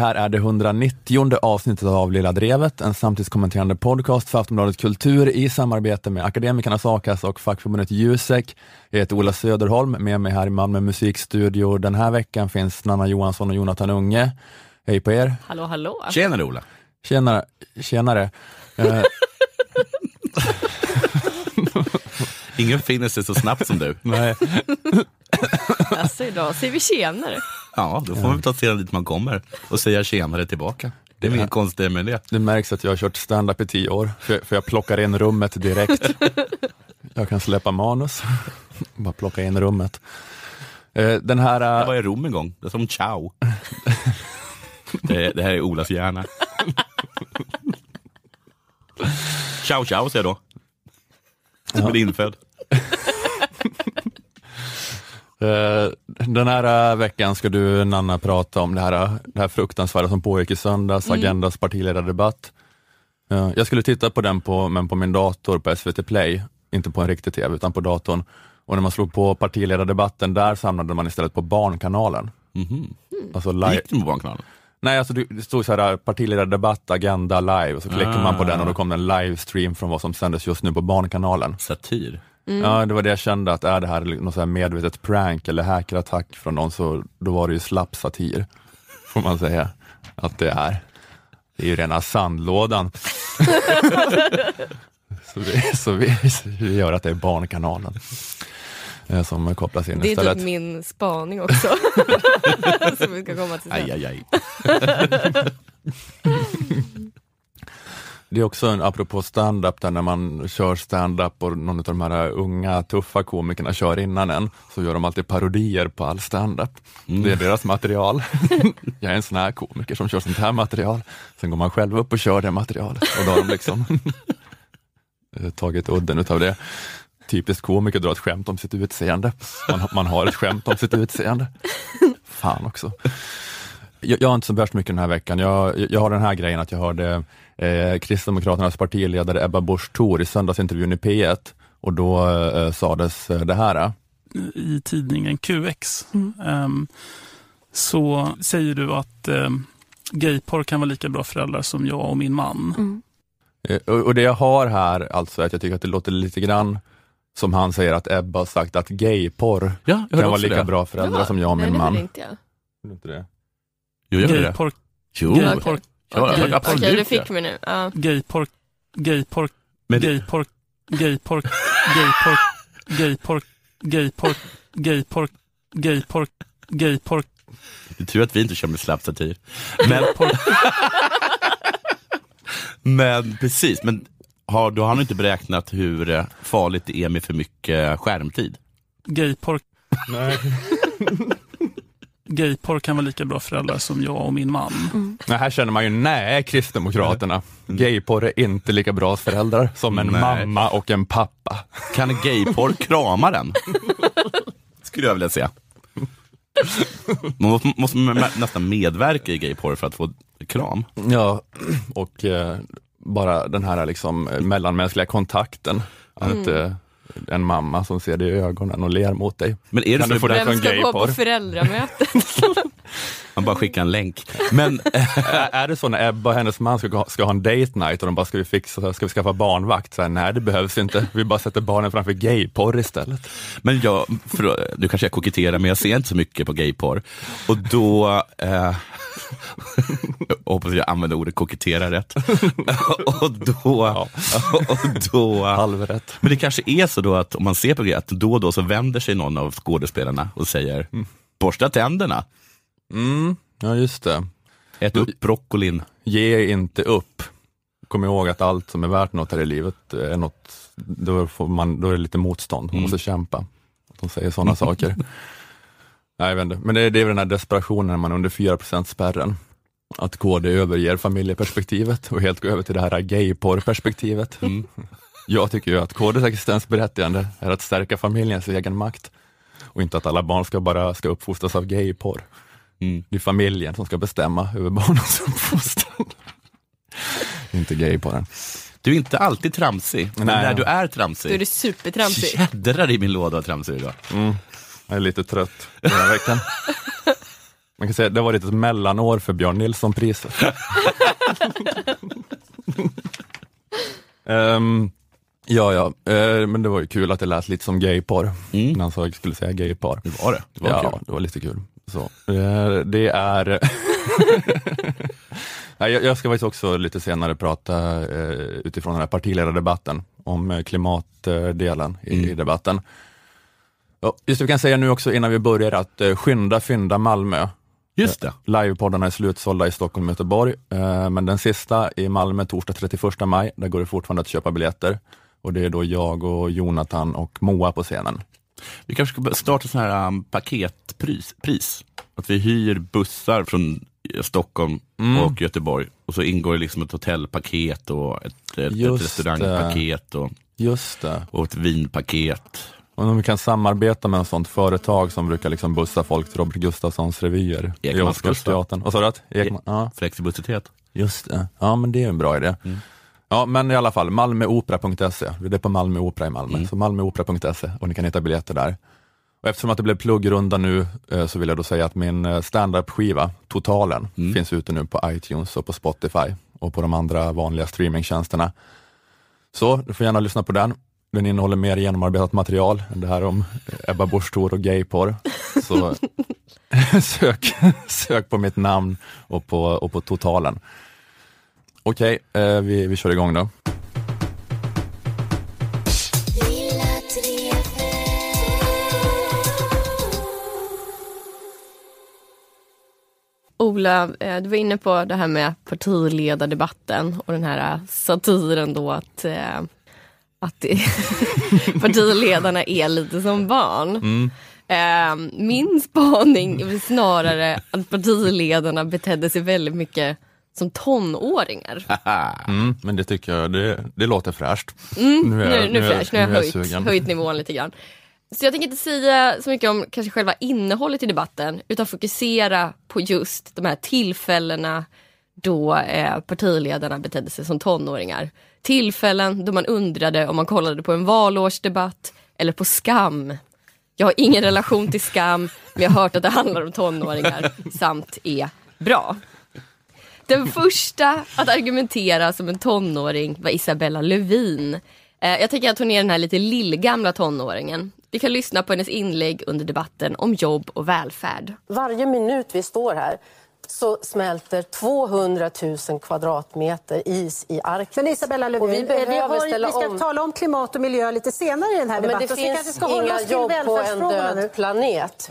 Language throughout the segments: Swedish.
Det här är det 190 avsnittet av Lilla Drevet, en samtidskommenterande podcast för Aftonbladet Kultur i samarbete med Akademikernas A-kassa och fackförbundet Jusek. Jag heter Ola Söderholm, med mig här i Malmö musikstudio den här veckan finns Nanna Johansson och Jonathan Unge. Hej på er! Hallå hallå! Tjenare Ola! Tjenare! Tjenare. Eh, Ingen finner sig så snabbt som du. nej. Alltså idag säger vi tjenare. Ja, då får man ta sig dit man kommer och säga tjenare tillbaka. Det är inget konstigt med det. Det märks att jag har kört stand-up i tio år, för, för jag plockar in rummet direkt. Jag kan släppa manus, bara plocka in rummet. Eh, Den här... Jag eh, var i Rom en gång, det är som ciao. Det, det här är Olas hjärna. Ciao ciao säger jag då. Som en infödd. Eh, Den här eh, veckan ska du Nanna prata om det här, eh, det här fruktansvärda som pågick i söndags, Agendas partiledardebatt. Jag skulle titta på den på, men på min dator på SVT Play, inte på en riktig TV utan på datorn. Och när man slog på partiledardebatten, där samlade man istället på Barnkanalen. Mhm. Alltså live. Gick du på Barnkanalen? Nej, alltså det stod så här partiledardebatt, Agenda live och så klickar man på Ah. den och då kom det en livestream från vad som sändes just nu på Barnkanalen. Satir. Ja, det var det jag kände att är det här något så här medvetet prank eller hackerattack från någon så då var det ju slapp satir, får man säga att det är. Det är ju rena sandlådan. så vi, så vi, vi gör att det är Barnkanalen eh, som kopplas in Det är istället. typ min spaning också. Som vi ska komma till sen. Aj, aj, aj. Det är också en, apropå stand-up, där när man kör stand-up och någon av de här unga tuffa komikerna kör innan en, så gör de alltid parodier på all stand-up. Det är deras material. Jag är en sån här komiker som kör sånt här material. Sen går man själv upp och kör det materialet och då har de liksom tagit udden utav det. Typiskt komiker drar ett skämt om sitt utseende. Man, man har ett skämt om sitt utseende. Fan också. Jag, jag har inte så värst mycket den här veckan. Jag, jag har den här grejen att jag hörde eh, Kristdemokraternas partiledare Ebba Busch Thor i söndagsintervjun i P1 och då eh, sades eh, det här. i tidningen QX ehm, så säger du att um, gayporr kan vara lika bra föräldrar som jag och min man. Eh, och, och det jag har här alltså är att jag tycker att det låter lite grann som han säger att Ebba har sagt att gayporr Ja, kan vara lika det. bra föräldrar Ja, som jag och nej, min det man. hörde inte jag. Är inte det? Jo, jag gör det. Gayporr, Jo, Okej. ja, Okej, absolut. Okej, du ja. fick mig nu. Ja. Men det, gayporr, gayporr, gayporr, gayporr, gayporr, gayporr, gayporr, gayporr, det är tur att vi inte kör med slapp satir. Men, men precis, men har, då har han inte beräknat hur eh, farligt det är med för mycket skärmtid. gayporr, Nej. Gayporr kan vara lika bra föräldrar som jag och min man. Nej, här känner man ju, nej Kristdemokraterna, gayporr är inte lika bra föräldrar som en Nej. mamma och en pappa. Kan en gayporr krama den? Skulle jag vilja säga. Man måste, måste mä- nästan medverka i gayporr för att få kram. Ja, och eh, bara den här liksom eh, mellanmänskliga kontakten. Att eh, en mamma som ser dig i ögonen och ler mot dig. Men är det Kan så du få Vem från ska gå på gayporr? föräldramöte? man bara skickar en länk. Men Är, är det så när Ebba och hennes man ska, ska ha en date night och de bara, ska vi, fixa, ska vi skaffa barnvakt? Så här, nej, det behövs inte. Vi bara sätter barnen framför gayporr istället. Men jag, för, nu kanske jag koketterar, men jag ser inte så mycket på gayporr. Och då, eh, jag hoppas jag använder ordet kokettera rätt. och då, och då, Halvrätt. men det kanske är så då att om man ser på grejer, att då och då så vänder sig någon av skådespelarna och säger, borsta tänderna, Mm, ja, just det. ät upp broccolin. Ge inte upp. Kom ihåg att allt som är värt något här i livet är något, då, får man, då är det lite motstånd, man Mm. måste kämpa. Att de säger sådana saker. Nej, jag vet inte. Men det, är- det är väl den här desperationen när man är under 4% spärren. Att KD överger familjeperspektivet och helt går över till det här gayporr-perspektivet. Mm. Jag tycker ju att KDs existensberättigande är att stärka familjens egen makt och inte att alla barn ska bara ska uppfostras av gayporr. Mm. Det är familjen som ska bestämma över barnens uppfostran. inte gayporren. Du är inte alltid tramsig, men Nej. när du är Då är tramsig, du supertramsig. jädrar i min låda av tramsig idag. Mm. Jag är lite trött den här veckan. Man kan säga att det var ett mellanår för Björn Nilsson-priset. um, ja, ja, uh, men det var ju kul att det lät lite som gayporr Mm. när han sa att jag skulle säga gaypar. Det var det. Det var ja, kul. det var lite kul. Så, uh, det är... Nej, jag, jag ska faktiskt också lite senare prata uh, utifrån den här partiledardebatten om uh, klimatdelen i, Mm. i debatten. Ja, just det, vi kan säga nu också innan vi börjar att uh, skynda, fynda Malmö. Just det. Livepoddarna är slutsålda i Stockholm och Göteborg, eh, men den sista i Malmö torsdag 31 maj, där går det fortfarande att köpa biljetter. Och det är då jag och Jonathan och Moa på scenen. Vi kanske ska starta sån här um, paketpris. Pris. Att vi hyr bussar från eh, Stockholm Mm. och Göteborg och så ingår det liksom ett hotellpaket och ett, ett, ett restaurangpaket och, Just det. och ett vinpaket. Och om vi kan samarbeta med ett sånt företag som brukar liksom bussa folk till Robert Gustafssons revyer i Oscarsteatern. Vad sa du? att? Ekman? Ja, Flexibilitet. just det. Ja, men det är en bra idé. Ja, men i alla fall, malmöopera.se. Det är på Malmö Opera i Malmö, så malmöopera.se och ni kan hitta biljetter där. Och eftersom att det blev pluggrunda nu eh, så vill jag då säga att min eh, standup-skiva, Totalen, finns ute nu på iTunes och på Spotify och på de andra vanliga streamingtjänsterna. Så du får gärna lyssna på den. Den innehåller mer genomarbetat material än det här om Ebba Busch Thor och gayporr. Så sök, sök på mitt namn och på, och på Totalen. Okej, eh, vi, vi kör igång då. Ola, eh, du var inne på det här med partiledardebatten och den här eh, satiren då att, eh, att partiledarna är lite som barn. Eh, Min spaning är snarare att partiledarna betedde sig väldigt mycket som tonåringar. Mm, men det tycker jag, det, det låter fräscht. Mm, Nu nu, är nu, nu är- fräsch, nu har jag nu höjt, höjt nivån lite grann. Så jag tänker inte säga så mycket om kanske själva innehållet i debatten utan fokusera på just de här tillfällena då eh, partiledarna betedde sig som tonåringar. Tillfällen då man undrade om man kollade på en valårsdebatt eller på skam. Jag har ingen relation till skam men jag har hört att det handlar om tonåringar samt är bra. Den första att argumentera som en tonåring var Isabella Lövin. Eh, Jag tänker att hon är den här lite lillgamla tonåringen. Vi kan lyssna på hennes inlägg under debatten om jobb och välfärd. Varje minut vi står här så smälter 200 000 kvadratmeter is i Arktis. Men Isabella Lövin, Och vi eh, vi, behöver har, ställa vi ska om. tala om klimat och miljö lite senare i den här Men debatten. det så vi kanske finns ska hålla inga jobb på en välfärdsfrågorna nu. död planet.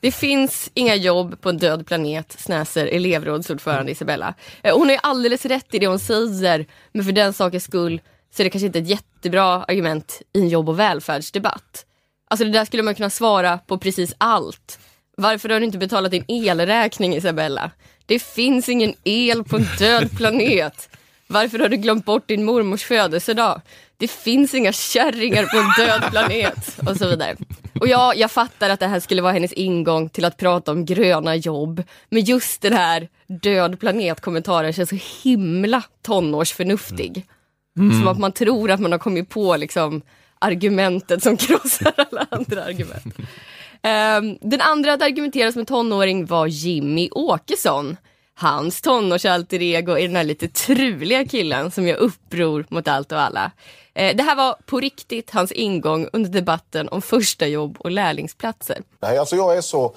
Det finns inga jobb på en död planet, snäser elevrådsordförande Isabella. Eh, Hon har alldeles rätt i det hon säger, men för den sakens skull så är det kanske inte ett jättebra argument i en jobb och välfärdsdebatt. Alltså det där skulle man kunna svara på precis allt. Varför har du inte betalat din elräkning Isabella? Det finns ingen el på en död planet. Varför har du glömt bort din mormors födelsedag? Det finns inga kärringar på en död planet. Och så vidare. Och ja, jag fattar att det här skulle vara hennes ingång till att prata om gröna jobb. Men just den här död planet-kommentaren känns så himla tonårsförnuftig. Som att man tror att man har kommit på liksom, argumentet som krossar alla andra argument. Ehm, den andra att argumentera som en tonåring var Jimmy Åkesson. Hans tonårsalter ego är den här lite truliga killen som gör uppror mot allt och alla. Ehm, det här var på riktigt hans ingång under debatten om första jobb och lärlingsplatser. Nej, alltså jag är så...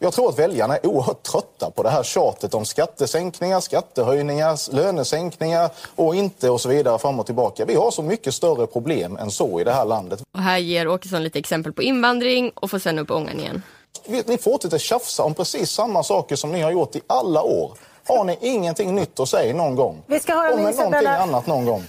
Jag tror att väljarna är oerhört trötta på det här tjatet om skattesänkningar, skattehöjningar, lönesänkningar och inte och så vidare fram och tillbaka. Vi har så mycket större problem än så i det här landet. Och här ger Åkesson lite exempel på invandring och får sen upp ångan igen. Ni fortsätter tjafsa om precis samma saker som ni har gjort i alla år. Har ni ingenting nytt att säga någon gång? Vi ska höra Om med någonting Isabella- annat någon gång.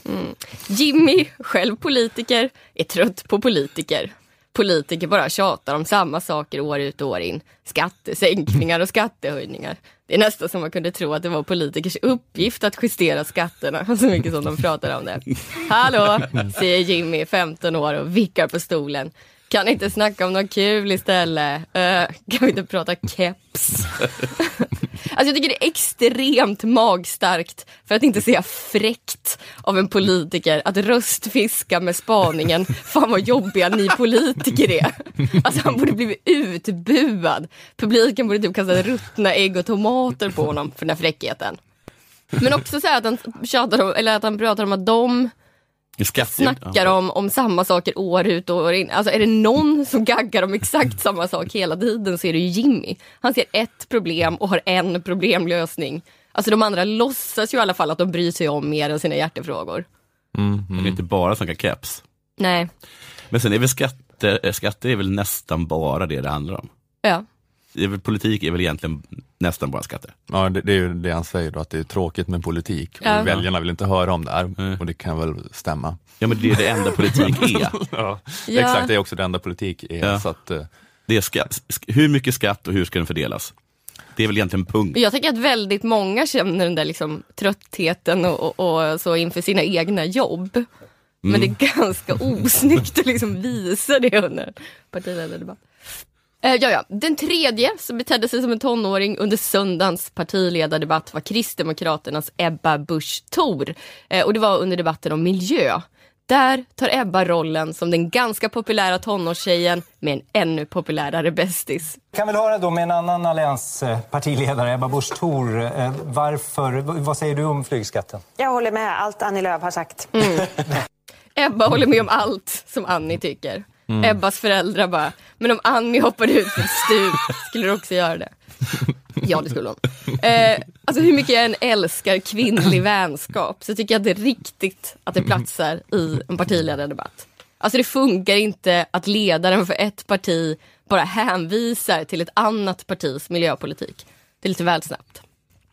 Jimmy, själv politiker, är trött på politiker. Politiker bara tjatar om samma saker år ut och år in. Skattesänkningar och skattehöjningar. Det är nästan som man kunde tro att det var politikers uppgift att justera skatterna, så mycket som de pratar om det. Hallå, säger Jimmy, 15 år och vickar på stolen. Kan inte snacka om något kul istället? Uh, kan vi inte prata keps? alltså jag tycker det är extremt magstarkt, för att inte säga fräckt, av en politiker att röstfiska med spaningen Fan vad jobbiga ni politiker är. Alltså han borde blivit utbuad. Publiken borde typ kasta ruttna ägg och tomater på honom för den här fräckheten. Men också så att han tjatar om, eller att han pratar om att de Snackar om, om samma saker år ut och år in. Alltså är det någon som gaggar om exakt samma sak hela tiden så är det ju Jimmy. Han ser ett problem och har en problemlösning. Alltså de andra låtsas ju i alla fall att de bryr sig om mer än sina hjärtefrågor. Mm, mm. Det är inte bara snacka keps. Nej. Men sen är väl skatter, skatter är väl nästan bara det det handlar om. Ja. Det är väl, politik är väl egentligen nästan bara skatter. Ja, det, det är ju det han säger då, att det är tråkigt med politik. Ja. Och väljarna vill inte höra om det här Mm. och det kan väl stämma. Ja men det är det enda politik är. Ja. Ja. Exakt, det är också det enda politik är. Ja. Så att, eh, det är skatt. Hur mycket skatt och hur ska den fördelas? Det är väl egentligen punkt. Jag tänker att väldigt många känner den där liksom tröttheten och, och, och så inför sina egna jobb. Men det är ganska osnyggt att liksom visa det under en partiledardebatt. Eh, ja, ja. Den tredje som betedde sig som en tonåring under söndagens partiledardebatt var Kristdemokraternas Ebba Busch Thor. Eh, och det var under debatten om miljö. Där tar Ebba rollen som den ganska populära tonårstjejen med en ännu populärare bästis. kan väl höra då med en annan allianspartiledare, Ebba Busch Thor. eh, Varför, vad säger du om flygskatten? Jag håller med allt Annie Lööf har sagt. Ebba håller med om allt som Annie tycker. Mm. Ebbas föräldrar bara, men om Annie hoppade ut för ett stup, skulle du också göra det? Ja, det skulle hon. Eh, alltså hur mycket jag än älskar kvinnlig vänskap så tycker jag inte riktigt att det platsar i en partiledardebatt. Alltså det funkar inte att ledaren för ett parti bara hänvisar till ett annat partis miljöpolitik. Det är lite väl snabbt.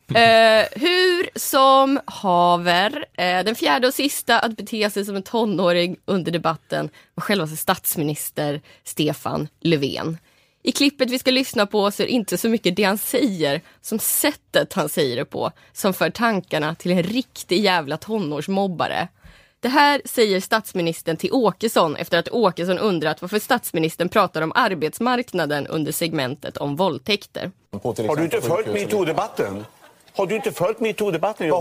Eh, hur som haver, eh, den fjärde och sista att bete sig som en tonåring under debatten var självaste statsminister Stefan Löfven. I klippet vi ska lyssna på så är det inte så mycket det han säger som sättet han säger det på som för tankarna till en riktig jävla tonårsmobbare. Det här säger statsministern till Åkesson efter att Åkesson undrat varför statsministern pratar om arbetsmarknaden under segmentet om våldtäkter. Har du inte följt metoo-debatten? Har du inte följt metoo-debatten?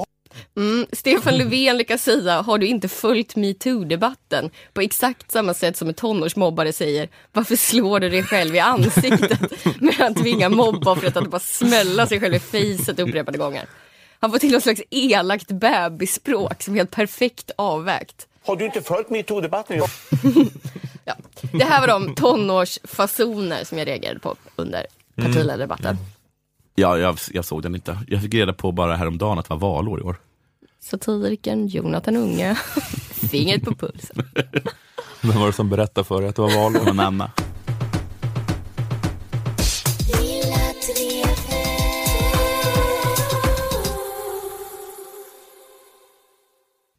Mm, Stefan Löfven lyckas säga, har du inte följt metoo-debatten? På exakt samma sätt som en tonårsmobbare säger, varför slår du dig själv i ansiktet? Med att tvinga mobboffret att bara smälla sig själv i fejset upprepade gånger. Han får till något slags elakt bebisspråk som är helt perfekt avvägt. Har du inte följt metoo-debatten? Ja. Det här var de tonårsfasoner som jag reagerade på under partiledardebatten. Ja, jag, jag såg den inte. Jag fick reda på bara häromdagen att det var valår i år. Satirikern Jonathan Unge, fingret på pulsen. vem var det som berättade för dig att det var Det valår? var mamma.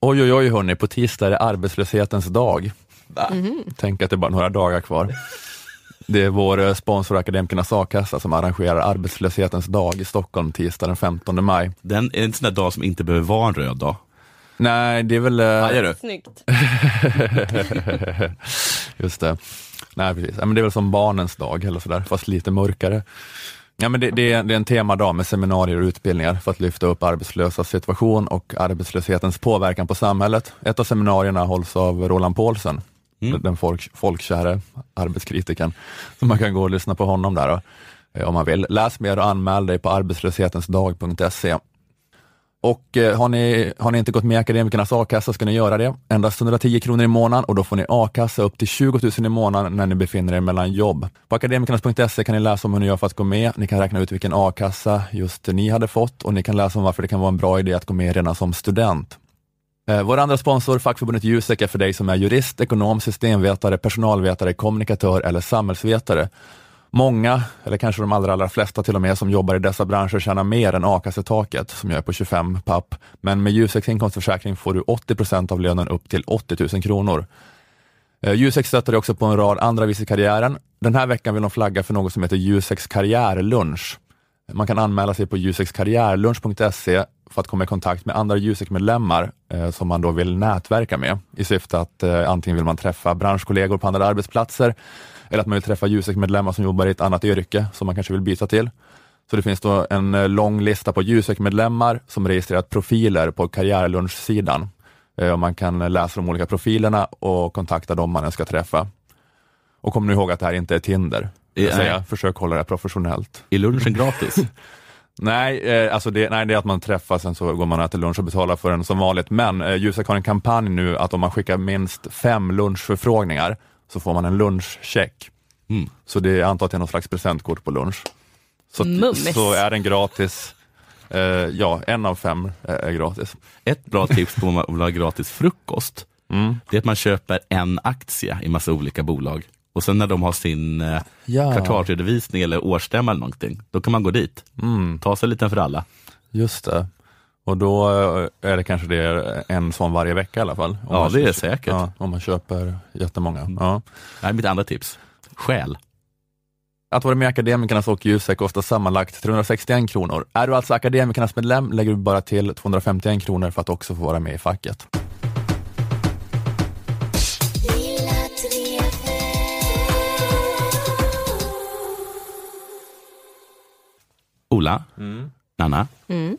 Oj, oj, oj hörni, på tisdag är det arbetslöshetens dag. Tänk att det är bara några dagar kvar. Det är vår eh, sponsor Akademikernas A-kassa som arrangerar arbetslöshetens dag i Stockholm tisdag den 15 maj. Den är en sån där dag som inte behöver vara en röd dag. Nej, det är väl... eh, Hajar du? Snyggt. Just det. Nej, precis. Ja, men det är väl som barnens dag eller sådär, fast lite mörkare. Ja, men det, det, är, det är en temadag med seminarier och utbildningar för att lyfta upp arbetslösas situation och arbetslöshetens påverkan på samhället. Ett av seminarierna hålls av Roland Paulsen, Mm. den folk, folkkäre arbetskritikern. Så man kan gå och lyssna på honom där och, eh, om man vill. Läs mer och anmäl dig på arbetslöshetensdag.se. Och eh, har, ni, har ni inte gått med i Akademikernas a-kassa ska ni göra det. Endast 110 kronor i månaden och då får ni a-kassa upp till 20 000 i månaden när ni befinner er mellan jobb. På akademikernas.se kan ni läsa om hur ni gör för att gå med. Ni kan räkna ut vilken a-kassa just ni hade fått och ni kan läsa om varför det kan vara en bra idé att gå med redan som student. Eh, vår andra sponsor, fackförbundet Jusek, är för dig som är jurist, ekonom, systemvetare, personalvetare, kommunikatör eller samhällsvetare. Många, eller kanske de allra, allra flesta till och med, som jobbar i dessa branscher tjänar mer än a-kassetaket, som jag är på 25 papp. Men med Juseks inkomstförsäkring får du 80 procent av lönen upp till 80 000 kronor. Eh, Jusek stöttar dig också på en rad andra vis i karriären. Den här veckan vill de flagga för något som heter Juseks karriärlunch. Man kan anmäla sig på jusekskarriärlunch.se för att komma i kontakt med andra Jusek-medlemmar eh, som man då vill nätverka med i syfte att eh, antingen vill man träffa branschkollegor på andra arbetsplatser eller att man vill träffa Jusek-medlemmar som jobbar i ett annat yrke som man kanske vill byta till. Så det finns då en eh, lång lista på Jusek-medlemmar som registrerat profiler på karriärlunchsidan. Eh, man kan läsa de olika profilerna och kontakta dem man ska träffa. Och kom nu ihåg att det här inte är Tinder. Eh, Jag säga. Försök hålla det professionellt. Är lunchen gratis? Nej, eh, alltså det, nej, det är att man träffas, sen så går man och äter lunch och betalar för den som vanligt. Men eh, Jusek har en kampanj nu att om man skickar minst fem lunchförfrågningar så får man en lunchcheck. Mm. Så det är antar att det är någon slags presentkort på lunch. Så, Mums. så är den gratis. Eh, ja, en av fem är, är gratis. Ett bra tips på om man vill ha gratis frukost, Mm. det är att man köper en aktie i massa olika bolag. Och sen när de har sin eh, Ja. kvartalsredovisning eller årsstämma eller någonting, då kan man gå dit. Mm, Ta sig en liten för alla. just det. Och då eh, är det kanske det en sån varje vecka i alla fall. Om Ja, det är säkert. Ja, om man köper jättemånga. Ja. Det här är mitt andra tips. Skäl. Att vara med i Akademikernas och Jusek kostar sammanlagt 361 kronor. Är du alltså Akademikernas medlem lägger du bara till 251 kronor för att också få vara med i facket. Ola, Nanna, Mm.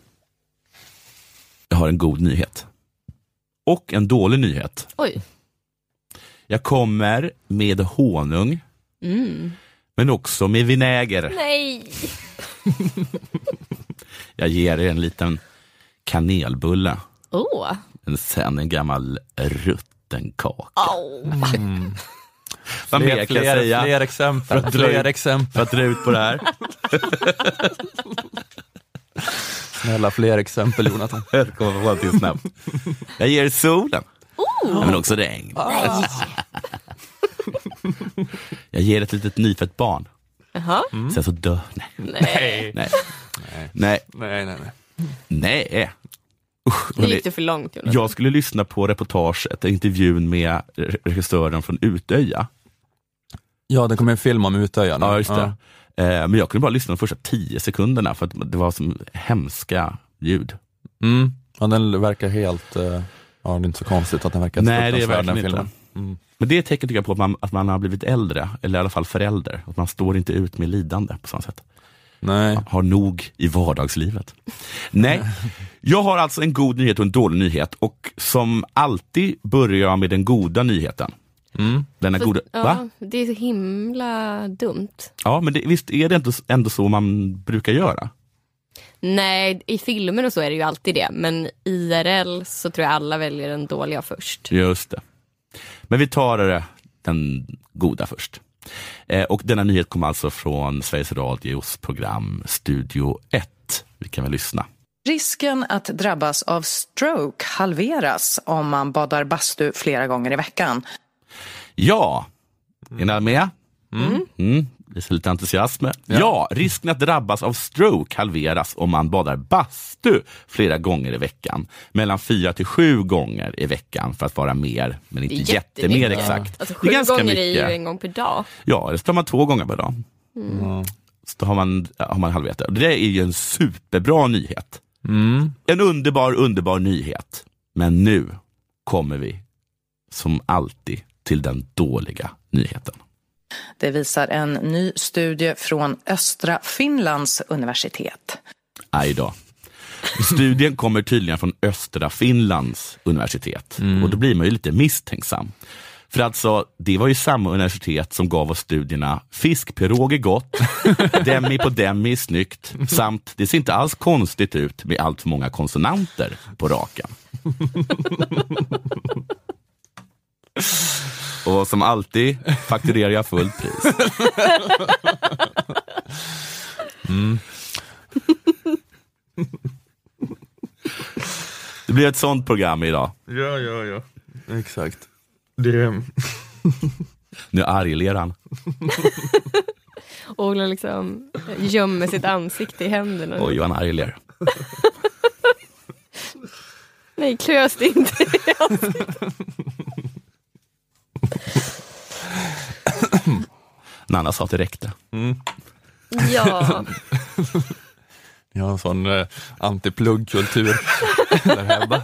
jag har en god nyhet. Och en dålig nyhet. Oj. Jag kommer med honung, Mm. men också med vinäger. Nej. Jag ger er en liten kanelbulle, men sen en gammal rutten kaka. Au. Vad mer kan jag säga? fler exempel. För att dra Fler ut- exempel. För att dra ut på det här. Snälla fler exempel Jonathan. Jag kommer på någonting snabbt. Jag ger er solen, men också regn. Jag ger ett litet nyfött barn, Jaha. sen så dör... Nej. Nej. Nej. Nej. Nej, nej, nej. Nej. Usch, Nu gick det för långt Jonas. Jag skulle lyssna på reportaget, intervjun med regissören från Utöja. Ja, det kommer en film om Utöja nu. Ja, just det. Eh, Men jag kunde bara lyssna de första tio sekunderna för att det var som hemska ljud. Mm. Ja, den verkar helt... eh, Ja, det är inte så konstigt att den verkar Nej, det är verkligen inte. filmen. Mm. Men det är ett tecken tycker jag på att man, att man har blivit äldre, eller i alla fall förälder. Att man står inte ut med lidande på samma sätt. Nej. Har nog i vardagslivet. Nej, jag har alltså en god nyhet och en dålig nyhet och som alltid börjar jag med den goda nyheten. Mm. Denna goda, va? Ja, det är så himla dumt. Ja, men det, visst är det ändå, ändå så man brukar göra? Nej, i filmer och så är det ju alltid det. Men IRL så tror jag alla väljer den dåliga först. Just det. Men vi tar det, den goda först. Eh, och denna nyhet kom alltså från Sveriges Radios program Studio 1. Vi kan väl lyssna. Risken att drabbas av stroke halveras om man badar bastu flera gånger i veckan. Ja, är ni alla med? Mm. Mm. Visar lite entusiasm. Ja. risken att drabbas av stroke halveras om man badar bastu flera gånger i veckan. Mellan fyra till sju gånger i veckan för att vara mer, men inte Det jättemer exakt. Alltså det sju är ganska gånger är ju mycket. en gång per dag. Ja, eller så tar man två gånger per dag. Mm. Så har man, har man halverat det. Det är ju en superbra nyhet. Mm. En underbar, underbar nyhet. Men nu kommer vi, som alltid, till den dåliga nyheten. Det visar en ny studie från östra Finlands universitet. Aj då. Studien kommer tydligen från östra Finlands universitet och då blir man ju lite misstänksam. För alltså, det var ju samma universitet som gav oss studierna Fiskpirog är gott, Demi på Demi är snyggt samt Det ser inte alls konstigt ut med allt för många konsonanter på raken. Och som alltid fakturerar jag fullt pris. Det blir ett sånt program idag. Ja, ja, ja. Exakt. Det... Nu argler han. Ola liksom gömmer sitt ansikte i händerna. Oj, vad han argler. Nej, klös det inte. Nanna sa att det räckte. ja, Jag har en sån eh, antipluggkultur där hemma.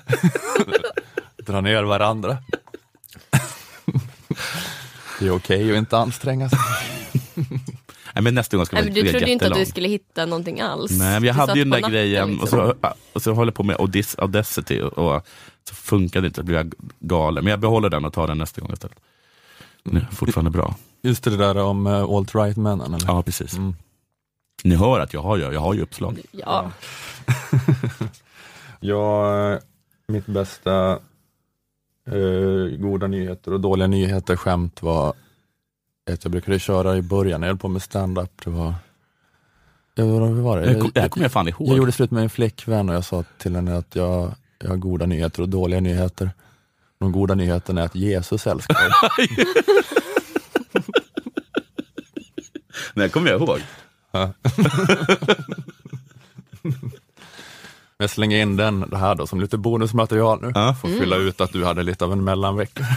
Dra ner varandra. Det är okej att inte anstränga sig. Nej, men nästa gång ska Nej, det men du trodde inte att du skulle hitta någonting alls. Nej, men jag Du hade ju den där grejen liksom. och, så, och så håller jag på med Audis- Audacity och, och så funkade det inte, då blev jag galen. Men jag behåller den och tar den nästa gång istället. Fortfarande bra. Just det där om uh, alt-right-männen? Ja, precis. Ni hör att jag har, ju- jag har ju uppslag. Ja. Jag, mitt bästa eh, goda nyheter och dåliga nyheter skämt var ett jag brukade köra i början när jag höll på med stand-up. Det var, ja, vad var det? Kom- det här kommer jag fan ihåg. Jag gjorde slut med en flickvän och jag sa till henne att jag, jag har goda nyheter och dåliga nyheter. De goda nyheterna är att Jesus älskar dig. Det kommer jag ihåg. Jag slänger in den det här då som lite bonusmaterial nu. Får Mm. fylla ut att du hade lite av en mellanvecka.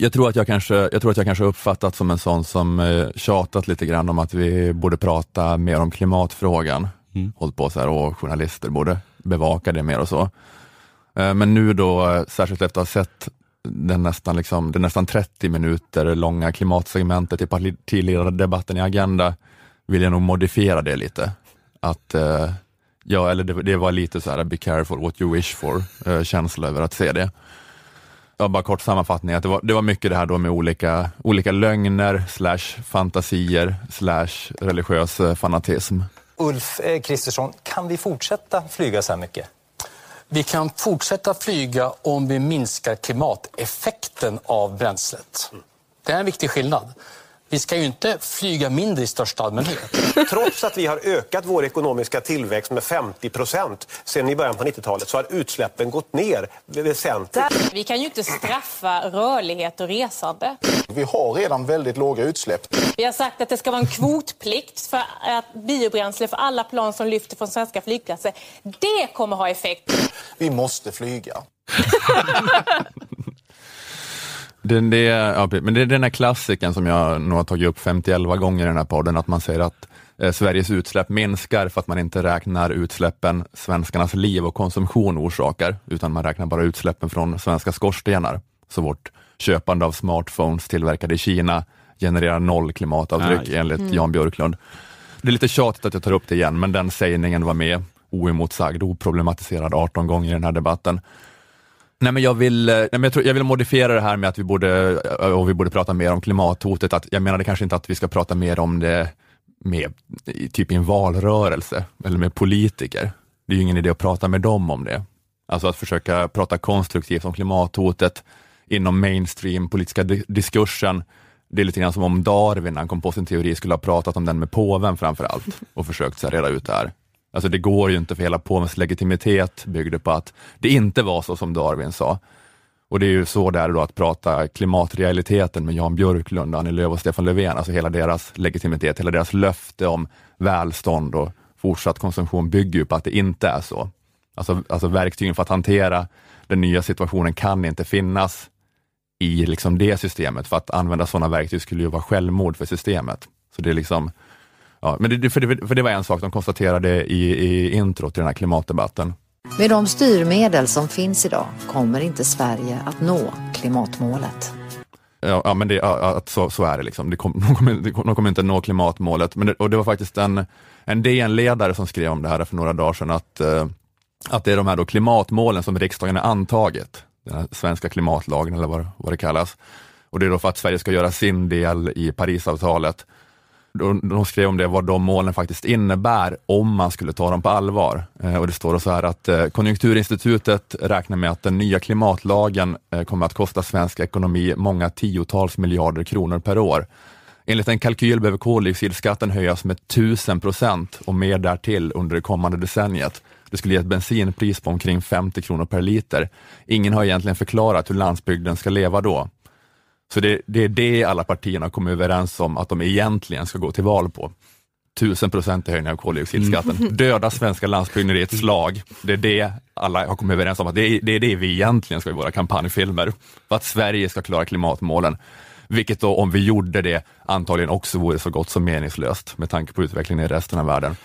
Jag tror att jag kanske, jag tror att jag kanske uppfattat som en sån som eh, tjatat lite grann om att vi borde prata mer om klimatfrågan. Mm. Hållit på så här och journalister borde bevaka det mer och så. Eh, Men nu då, eh, särskilt efter att ha sett den nästan, liksom, det nästan 30 minuter långa klimatsegmentet i partiledardebatten i Agenda, vill jag nog modifiera det lite. Att, eh, ja, eller det, det var lite så här, be careful what you wish for, eh, känsla över att se det. Ja, bara kort sammanfattning, att det var, det var mycket det här då med olika, olika lögner, slash fantasier, slash religiös eh, fanatism. Ulf eh, Kristersson, kan vi fortsätta flyga så här mycket? Vi kan fortsätta flyga om vi minskar klimateffekten av bränslet. Det är en viktig skillnad. Vi ska ju inte flyga mindre i största allmänhet. Trots att vi har ökat vår ekonomiska tillväxt med 50 procent sedan i början på 90-talet så har utsläppen gått ner väsentligt. Vi kan ju inte straffa rörlighet och resande. Vi har redan väldigt låga utsläpp. Vi har sagt att det ska vara en kvotplikt för att biobränsle för alla plan som lyfter från svenska flygplatser. Det kommer ha effekt. Vi måste flyga. Den, det, ja, men det är den här klassiken som jag nog har tagit upp 51 gånger i den här podden, att man säger att eh, Sveriges utsläpp minskar för att man inte räknar utsläppen svenskarnas liv och konsumtion orsakar, utan man räknar bara utsläppen från svenska skorstenar. Så vårt köpande av smartphones tillverkade i Kina genererar noll klimatavtryck Aj. enligt Mm. Jan Björklund. Det är lite tjatigt att jag tar upp det igen, men den sägningen var med oemotsagd, oproblematiserad 18 gånger i den här debatten. Nej, men jag, vill, eh, nej, men jag, tror, jag vill modifiera det här med att vi borde, eh, och vi borde prata mer om klimathotet. Att, jag menade kanske inte att vi ska prata mer om det med, i- typ i en valrörelse eller med politiker. Det är ju ingen idé att prata med dem om det. Alltså att försöka prata konstruktivt om klimathotet inom mainstream politiska diskursen. Det är lite grann som om Darwin, när han kom på sin teori, skulle ha pratat om den med påven framför allt och försökt så här, reda ut det här. Alltså det går ju inte för hela påvens legitimitet byggde på att det inte var så som Darwin sa. Och det är ju så där då att prata klimatrealiteten med Jan Björklund, Annie Lööf och Stefan Löfven, alltså hela deras legitimitet, hela deras löfte om välstånd och fortsatt konsumtion bygger ju på att det inte är så. Alltså, alltså verktygen för att hantera den nya situationen kan inte finnas i liksom det systemet, för att använda sådana verktyg skulle ju vara självmord för systemet. Så det är liksom, ja, men det, för, det, för det var en sak de konstaterade i, i introt till den här klimatdebatten. Med de styrmedel som finns idag kommer inte Sverige att nå klimatmålet. Ja, ja men det, ja, så, så är det. Liksom. Det kom, de, kommer, de kommer- inte nå klimatmålet. Men det, och det var faktiskt en, en DN-ledare som skrev om det här för några dagar sedan, att, eh, att det är de här klimatmålen som riksdagen har antagit, den svenska klimatlagen eller vad, vad det kallas. Och det är då för att Sverige ska göra sin del i Parisavtalet. De, de skrev om det, vad de målen faktiskt innebär om man skulle ta dem på allvar. Eh, och det står så här att eh, Konjunkturinstitutet räknar med att den nya klimatlagen eh, kommer att kosta svensk ekonomi många tiotals miljarder kronor per år. Enligt en kalkyl behöver koldioxidskatten höjas med 1000 procent och mer därtill under det kommande decenniet. Det skulle ge ett bensinpris på omkring 50 kronor per liter. Ingen har egentligen förklarat hur landsbygden ska leva då. Så det, det är det alla partierna kommer överens om att de egentligen ska gå till val på. tusen procent höjning av koldioxidskatten. Mm. Döda svenska landsbygden i ett slag. Det är det alla har kommit överens om, att det är, det är det vi egentligen ska i våra kampanjfilmer. För att Sverige ska klara klimatmålen. Vilket då, om vi gjorde det, antagligen också vore så gott som meningslöst med tanke på utvecklingen i resten av världen.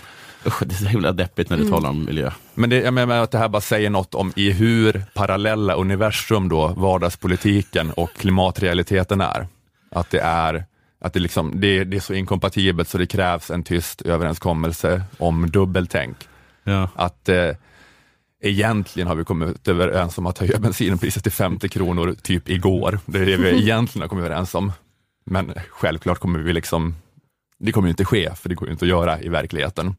Usch, det är så himla deppigt när du Mm. talar om miljö. Men det, jag menar att det här bara säger något om i hur parallella universum då vardagspolitiken och klimatrealiteten är. Att det är att det, liksom, det, det är så inkompatibelt så det krävs en tyst överenskommelse om dubbeltänk. Ja. Att eh, egentligen har vi kommit överens om att höja bensinpriset till 50 kronor typ igår. Det är det vi egentligen har kommit överens om. Men självklart kommer vi liksom, det kommer ju inte ske, för det går ju inte att göra i verkligheten.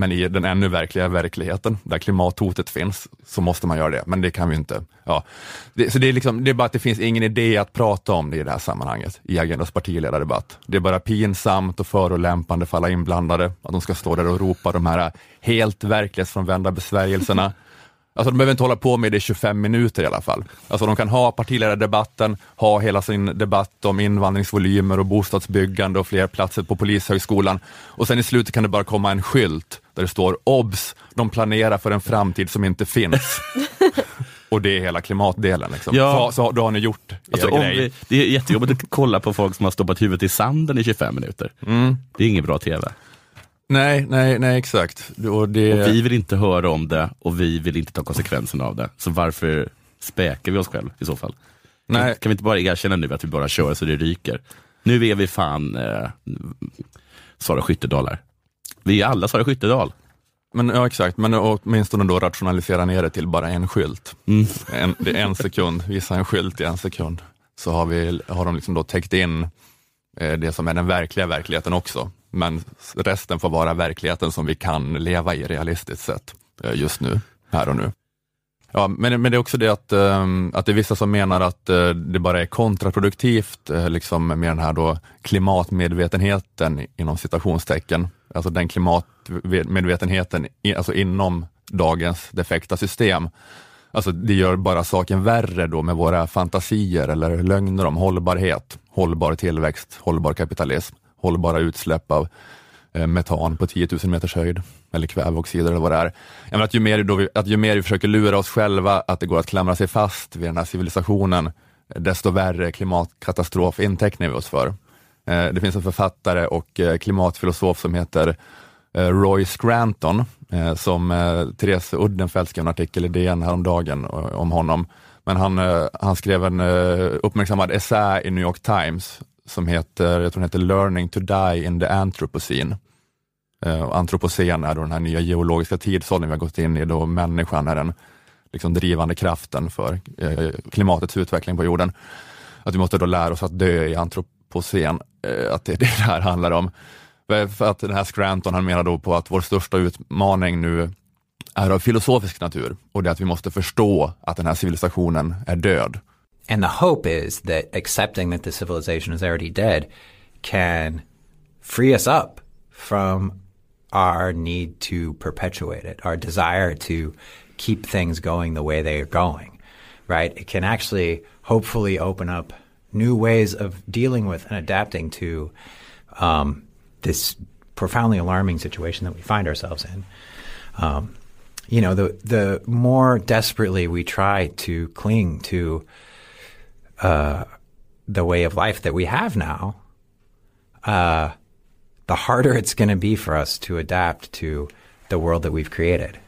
Men i den ännu verkliga verkligheten, där klimathotet finns, så måste man göra det. Men det kan vi inte. Ja. Det, så det är, liksom, det är bara att det finns ingen idé att prata om det i det här sammanhanget, i Agendas partiledardebatt. Det är bara pinsamt och förolämpande för alla inblandade, att de ska stå där och ropa de här helt verklighetsfrånvända besvärjelserna. Alltså de behöver inte hålla på med det i 25 minuter i alla fall. Alltså de kan ha partiledardebatten, ha hela sin debatt om invandringsvolymer och bostadsbyggande och fler platser på Polishögskolan och sen i slutet kan det bara komma en skylt där det står obs, de planerar för en framtid som inte finns. och det är hela klimatdelen. Liksom. Ja. Så, så då har ni gjort er Alltså, om grej. vi, det är jättejobbigt att kolla på folk som har stoppat huvudet i sanden i 25 minuter. Mm. Det är ingen bra TV. Nej, nej, nej exakt. Och, det... Och vi vill inte höra om det och vi vill inte ta konsekvenserna av det. Så varför späker vi oss själv i så fall? Nej. Kan, kan vi inte bara erkänna nu att vi bara kör så det ryker? Nu är vi fan eh, Sara Skyttedal här. Vi är alla Sara Skyttedal. Men, ja, exakt, men åtminstone då rationalisera ner det till bara en skylt. Mm. En, det är en sekund, visa en skylt i en sekund. Så har, vi, har de liksom då täckt in eh, det som är den verkliga verkligheten också. Men resten får vara verkligheten som vi kan leva i realistiskt sett eh, just nu, här och nu. Ja, men, men det är också det att, ehm, att det är vissa som menar att eh, det bara är kontraproduktivt eh, liksom med den här då klimatmedvetenheten inom citationstecken. Alltså den klimatmedvetenheten alltså inom dagens defekta system. Alltså det gör bara saken värre då med våra fantasier eller lögner om hållbarhet, hållbar tillväxt, hållbar kapitalism, hållbara utsläpp av eh, metan på 10 000 meters höjd eller kväveoxider eller vad det är. Jag menar att, ju mer då vi, att ju mer vi försöker lura oss själva att det går att klamra sig fast vid den här civilisationen, desto värre klimatkatastrof intecknar vi oss för. Eh, det finns en författare och eh, klimatfilosof som heter Roy Scranton, som Therese Uddenfelt skrev en artikel i DN häromdagen om honom. Men han, han skrev en uppmärksammad essä i New York Times som heter, jag tror den heter Learning to Die in the Anthropocene. Eh, och Antropocen är då den här nya geologiska tidsåldern vi har gått in i, då människan är den liksom drivande kraften för eh, klimatets utveckling på jorden. Att vi måste då lära oss att dö i antropocen, eh, att det är det det här handlar om. För för att den här Scranton, han menar då på att vår största utmaning nu är av filosofisk natur och det är att vi måste förstå att den här civilisationen är död. And the hope is that accepting that the civilization is already dead can free us up from our need to perpetuate it, our desire to keep things going the way they are going, right? It can actually hopefully open up new ways of dealing with and adapting to um, this profoundly alarming situation that we find ourselves in. Um, you know, the the more desperately we try to cling to uh, the way of life that we have now, uh, the harder it's going to be for us to adapt to the world that we've created.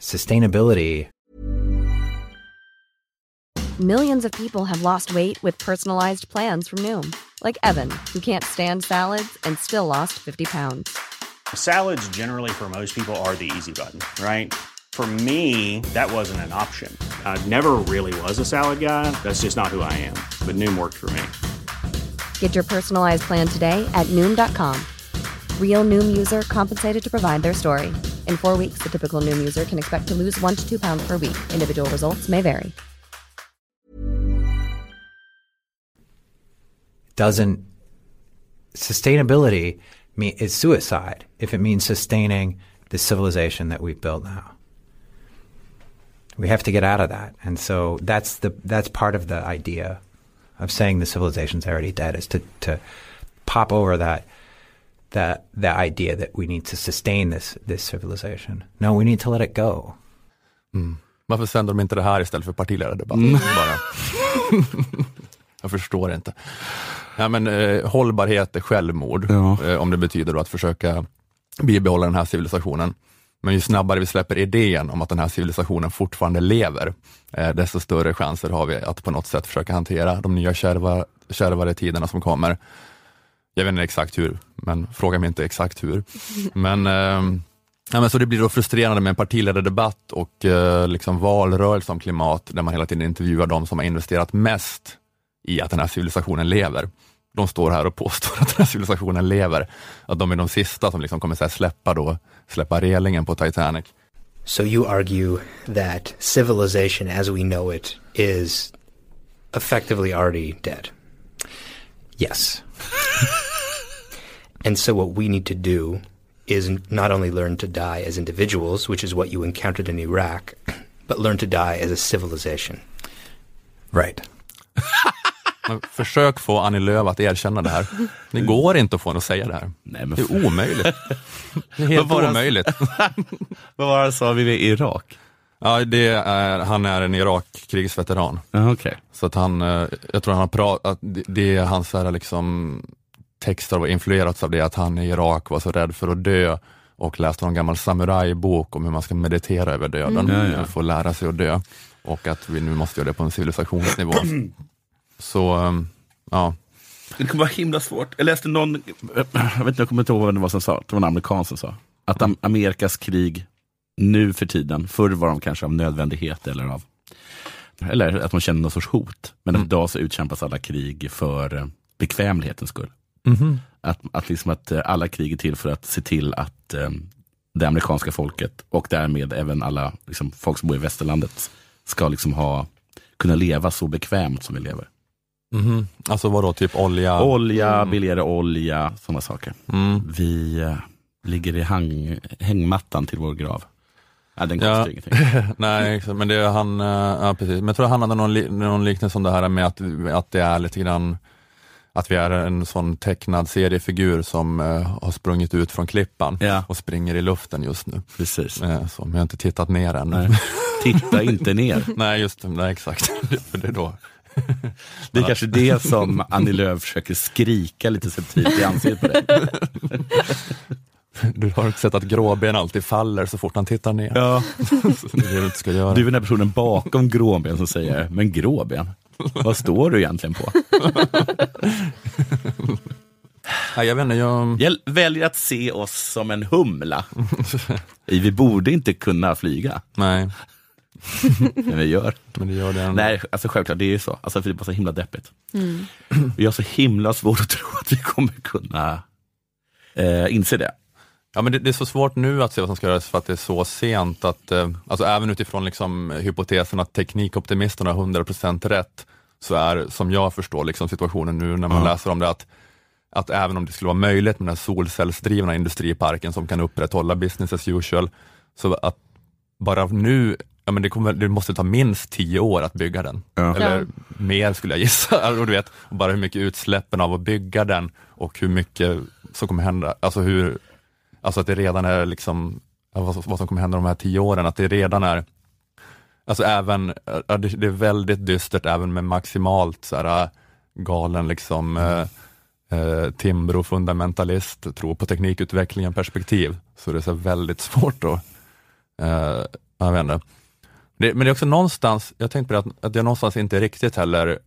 Sustainability Millions of people have lost weight with personalized plans from Noom, like Evan, who can't stand salads and still lost 50 pounds. Salads, generally, for most people, are the easy button, right? For me, that wasn't an option. I never really was a salad guy. That's just not who I am. But Noom worked for me. Get your personalized plan today at Noom.com. Real Noom user compensated to provide their story. In four weeks, the typical Noom user can expect to lose one to two pounds per week. Individual results may vary. doesn't sustainability mean is suicide if it means sustaining the civilization that we've built now. We have to get out of that, and so that's the that's part of the idea of saying the civilization's already dead is to to pop over that the the idea that we need to sustain this this civilization. No, we need to let it go. Mm. Varför sänder de inte det här istället för partiledardebatt? Mm. Bara. Jag förstår inte. Ja, men, eh, hållbarhet är självmord, eh, om det betyder att försöka bibehålla den här civilisationen. Men ju snabbare vi släpper idén om att den här civilisationen fortfarande lever, eh, desto större chanser har vi att på något sätt försöka hantera de nya kärva, kärvare tiderna som kommer. Jag vet inte exakt hur, men fråga mig inte exakt hur. Men, eh, ja, men så det blir då frustrerande med en partiledardebatt och eh, liksom valrörelse om klimat, där man hela tiden intervjuar de som har investerat mest i att den här civilisationen lever. De står här och påstår att den här civilisationen lever. Att de är de sista som liksom kommer så här släppa, då, släppa relingen på Titanic. So you argue that civilization as we know it is effectively already dead. Yes. And so what we need to do is not only learn to die as individuals, which is what you encountered in Iraq, but learn to die as a civilization. Right. Men försök få Annie Lööf att erkänna det här. Det går inte att få henne att säga det här. Nej, men det är omöjligt. Det är helt Vad omöjligt. Vad var det sa vi vid Irak? Ja, det är, han är en Irakkrigsveteran. okay. Så att han, eh, jag tror han har pratat, det- är hans här liksom, texter har influerats av det, att han i Irak var så rädd för att dö och läste någon gammal samurajbok om hur man ska meditera över döden, Mm. Och få lära sig att dö och att vi nu måste göra det på en civilisationsnivå. Så, eh, ja. Det kommer vara himla svårt. Jag läste någon, jag vet inte, jag kommer inte ihåg vem det var som sa, det var en amerikan som sa, att am- Amerikas krig nu för tiden, förr var de kanske av nödvändighet eller av eller att de känner någon sorts hot. Men Mm. idag så utkämpas alla krig för eh, bekvämlighetens skull. Mhm. Att, att, liksom att eh, alla krig är till för att se till att eh, det amerikanska folket och därmed även alla liksom, folk som bor i västerlandet ska liksom ha, kunna leva så bekvämt som vi lever. Mhm. Alltså vadå, typ olja? Olja, Mm. billigare olja, sådana saker. Mm. Vi eh, ligger i hang, hängmattan till vår grav. Ja, den kostar Ja, ingenting. nej, men det är han, eh, ja precis. Men jag tror han hade någon, li- någon liknelse om det här med att, att det är lite grann att vi är en sån tecknad seriefigur som eh, har sprungit ut från klippan och springer i luften just nu. Precis. Eh, så, men jag har inte tittat ner än. Titta inte ner. nej, just det, nej, exakt. För det är då. Det är kanske det som Annie Lööf försöker skrika lite subtilt i ansiktet på dig. Du har sett att gråben alltid faller så fort han tittar ner. Ja. Det är det du inte ska göra. Du är den här personen bakom gråben som säger, men gråben, vad står du egentligen på? Ja, jag inte, jag... Jag väljer att se oss som en humla. Vi borde inte kunna flyga. Nej. Men vi gör. Men det gör det ändå. Nej, alltså självklart, det är ju så. Alltså, för det är bara så himla deppigt. Mm. Vi har så himla svårt att tro att vi kommer kunna eh, inse det. Ja, men det, det är så svårt nu att se vad som ska göras för att det är så sent att, eh, alltså även utifrån liksom, hypotesen att teknikoptimisterna har 100% rätt, så är som jag förstår liksom, situationen nu när man Ja. läser om det att, att även om det skulle vara möjligt med den här solcellsdrivna industriparken som kan upprätthålla business as usual, så att bara nu, ja, men det, kommer, det måste ta minst tio år att bygga den. Ja. Eller Ja. mer skulle jag gissa. Och du vet, bara hur mycket utsläppen av att bygga den och hur mycket som kommer hända, alltså hur, alltså att det redan är liksom, vad, som kommer hända de här tio åren, att det redan är Alltså även, det, är väldigt dystert även med maximalt så här, galen liksom eh, eh, Timbro-fundamentalist, tror på teknikutvecklingen perspektiv. Så det är så väldigt svårt att, eh, jag vet inte. Det, men det är också någonstans, jag tänkte på det, att, att jag någonstans inte riktigt heller,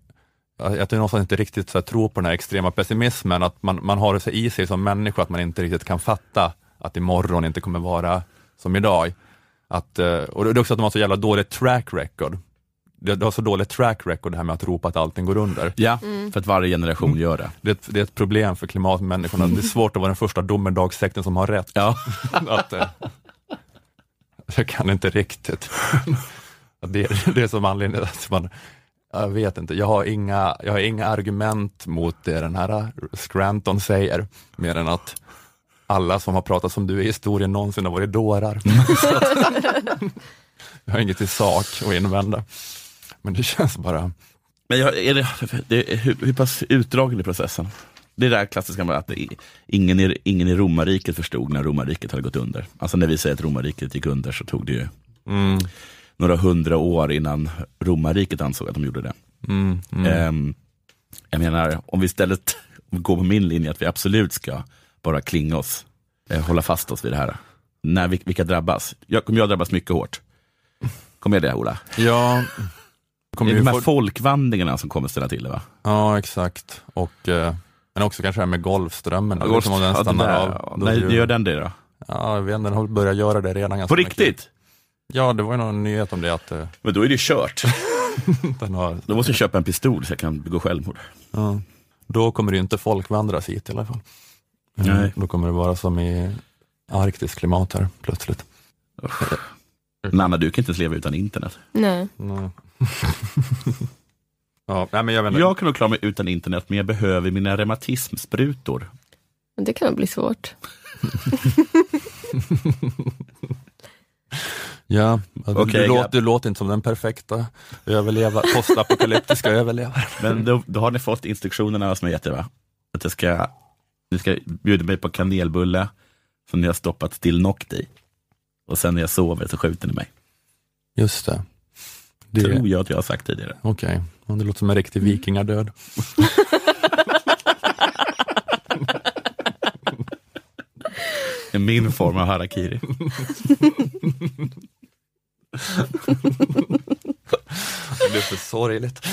att jag någonstans inte riktigt så här, tror på den här extrema pessimismen, att man, man har det så i sig som människa att man inte riktigt kan fatta att imorgon inte kommer vara som idag. Att, eh, och det är också att de har så jävla dåligt track record. Det, det har så dåligt track record det här med att ropa att allting går under. Ja, för att varje generation gör det. Det är, ett, det är ett problem för klimatmänniskorna. Det är svårt att vara den första domedagssekten som har rätt. Ja. att, eh, jag kan inte riktigt. Det, det är som anledningen att man, jag vet inte, jag har, inga, jag har inga argument mot det den här Scranton säger, mer än att alla som har pratat som du i historien någonsin har varit dårar. Jag har inget i sak att invända. Men det känns bara, Men jag, är det, det, hur, hur pass utdragen är processen? det där klassiska med att det, ingen, i, ingen i romarriket förstod när romarriket hade gått under. Alltså när vi säger att romarriket gick under så tog det ju Mm. Några hundra år innan romarriket ansåg att de gjorde det. Mm, mm. Ehm, jag menar, om vi istället går på min linje att vi absolut ska bara klinga oss, eh, hålla fast oss vid det här. När vi, vilka drabbas? Jag, kommer jag drabbas mycket hårt? Kommer jag det Ola? Ja. Kommer det är de här få- folkvandringarna som kommer ställa till det va? Ja, exakt. Och, eh, men också kanske det här med Golfströmmen. Ja, liksom om den ja, där, av. ja. Då Nej, är ju- gör den det då? Ja, jag vet inte, den har börjat göra det redan ganska På mycket. Ja, det var ju någon nyhet om det. Att, eh, Men då är det ju kört. den har, Då måste jag köpa en pistol så jag kan begå självmord. ja. Då kommer det ju inte folkvandras hit i alla fall. Mm, Nej. Då kommer det vara som i arktiskt klimat här plötsligt. Men Anna, du kan inte ens leva utan internet. Nej. Nej. ja, nej, men jag, vet inte. Jag kan nog klara mig utan internet, men jag behöver mina reumatismsprutor. Men Det kan nog bli svårt. Ja, du, grabb. låter, du låter inte som den perfekta överleva, postapokalyptiska överlevaren. Men då, då har ni fått instruktionerna som jag gett er va? Att jag ska, ni ska bjuda mig på kanelbulle som ni har stoppat Stilnoct i. Och sen när jag sover så skjuter ni mig. Just det. Det- Tror jag att jag har sagt tidigare. Okej, ja, det låter som en riktig vikingadöd. är min form av harakiri. Det är för sorgligt.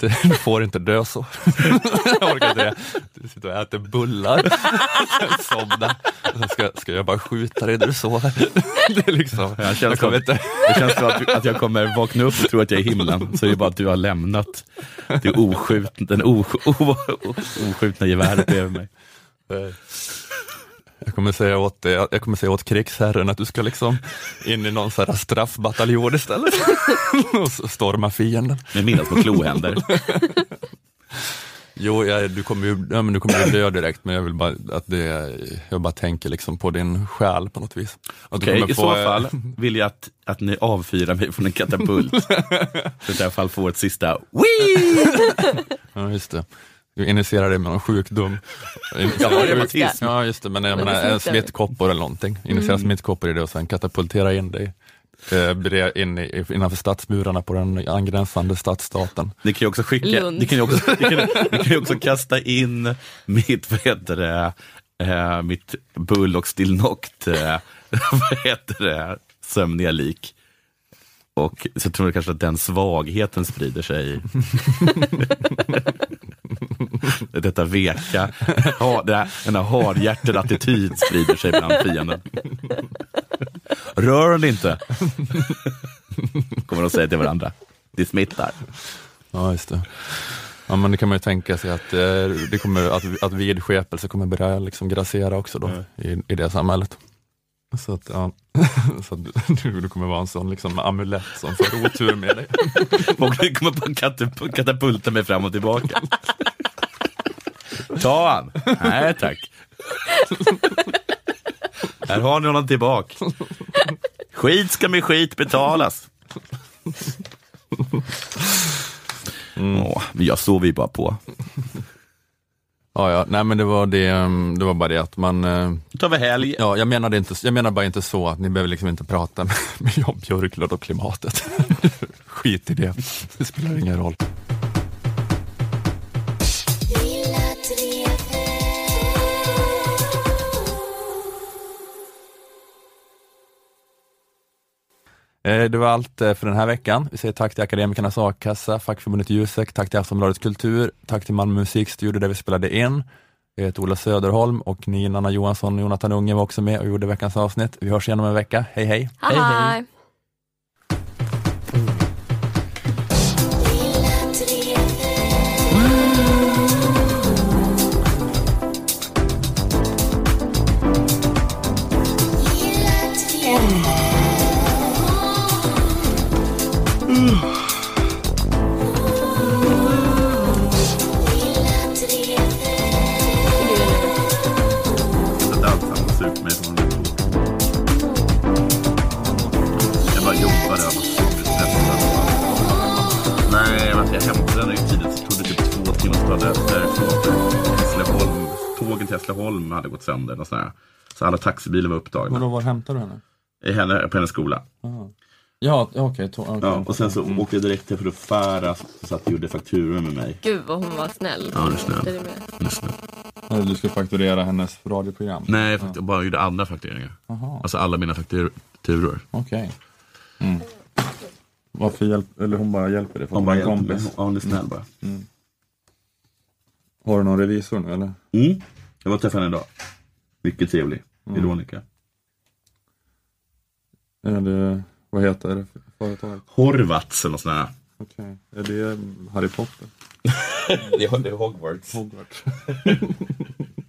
Du, du får inte dö så. Jag orkar inte det. Du sitter och äter bullar, somnar. Sen ska, ska jag bara skjuta dig där du sover. Det är liksom, Jag känns jag som, inte... det känns som att, att jag kommer vakna upp och tro att jag är i himlen. Så är det bara att du har lämnat det oskjutna, den oskjutna geväret bredvid mig. Jag kommer säga åt, jag kommer säga åt krigsherren att du ska liksom in i någon så här straffbataljon istället. Och storma fienden. Med mina små klohänder. Jo, jag, du kommer ju ja, men du kommer ju dö direkt, men jag vill bara att det, jag bara tänker liksom på din själ på något vis. Okej, kommer i så fall vill jag att, att ni avfyrar mig från en katapult. så att jag i alla fall får ett sista Wii! Ja, just det. Du initierar det med någon sjukdom. Jag har reumatism. Ja, just det, men jag menar, smittkoppor eller någonting. Initiera Mm. smittkoppor i det och sen katapultera in dig eh, in i, innanför stadsmurarna på den angränsande stadsstaten. Ni kan ju också skicka, ni kan ju också, ni kan, ni kan ju också kasta in mitt, vad heter det, eh, mitt bull och stillnokt, eh, vad heter det, sömniga lik. Och så tror jag kanske att den svagheten sprider sig. Detta veka, ha, det här, den här hardhjärtade attityd sprider sig bland fienden. Rör den inte! Kommer de säga till varandra. Det smittar. Ja, just det. Ja, men det kan man ju tänka sig att, eh, det kommer, att, att vidskepelse kommer börja liksom grassera också då i, i det samhället. Så att, ja, så att du, du kommer vara en sån liksom amulett som får otur med dig. Och det kommer på katap- katapulta mig fram och tillbaka. Ta han! Nej tack. Här har ni honom tillbaka. Skit ska med skit betalas. Åh, men jag sover ju bara på. Ja, ja, nej men det var, det, um, det var bara det att man ut över helg. Ja, jag menade, inte, jag menar bara inte så att ni behöver liksom inte prata med, med Jan Björklund och klimatet. Skit i det, det spelar ingen roll. Eh, det var allt eh, för den här veckan. Vi säger tack till Akademikernas A-kassa, fackförbundet Jusek, tack till Aftonbladet Kultur, tack till Malmö musikstudio där vi spelade in. Jag heter Ola Söderholm och ni, Nanna Johansson och Jonathan Unge var också med och gjorde veckans avsnitt. Vi hörs igen om en vecka. Hej hej! Hej, hej. Sönder. Och sådär. Så alla taxibilar var upptagna. Vadå, var hämtade du henne? I henne, på hennes skola. Aha. Ja, ja, okej. to- okej. Ja, och sen så åkte jag direkt till för att Farah satt och gjorde fakturor med mig. Gud vad hon var snäll. Ja, hon är snäll. Det är med. Hon är snäll. Eller Du ska fakturera hennes radioprogram? Nej, jag fakt- bara gjorde andra faktureringar. Jaha. Alltså alla mina fakturor. Okej. Mm. Varför hjälp, eller hon bara hjälper dig? för att Hon bara hjälper mig. Ja, hon är snäll bara. Mm. Har du någon revisor nu eller? Mm. Jag var och träffade henne idag. Mycket trevlig. Mm. Veronica. Är det, vad heter det för företaget? Horvats eller något sånt där. Okej. Är det Harry Potter? det är Hogwarts. Hogwarts.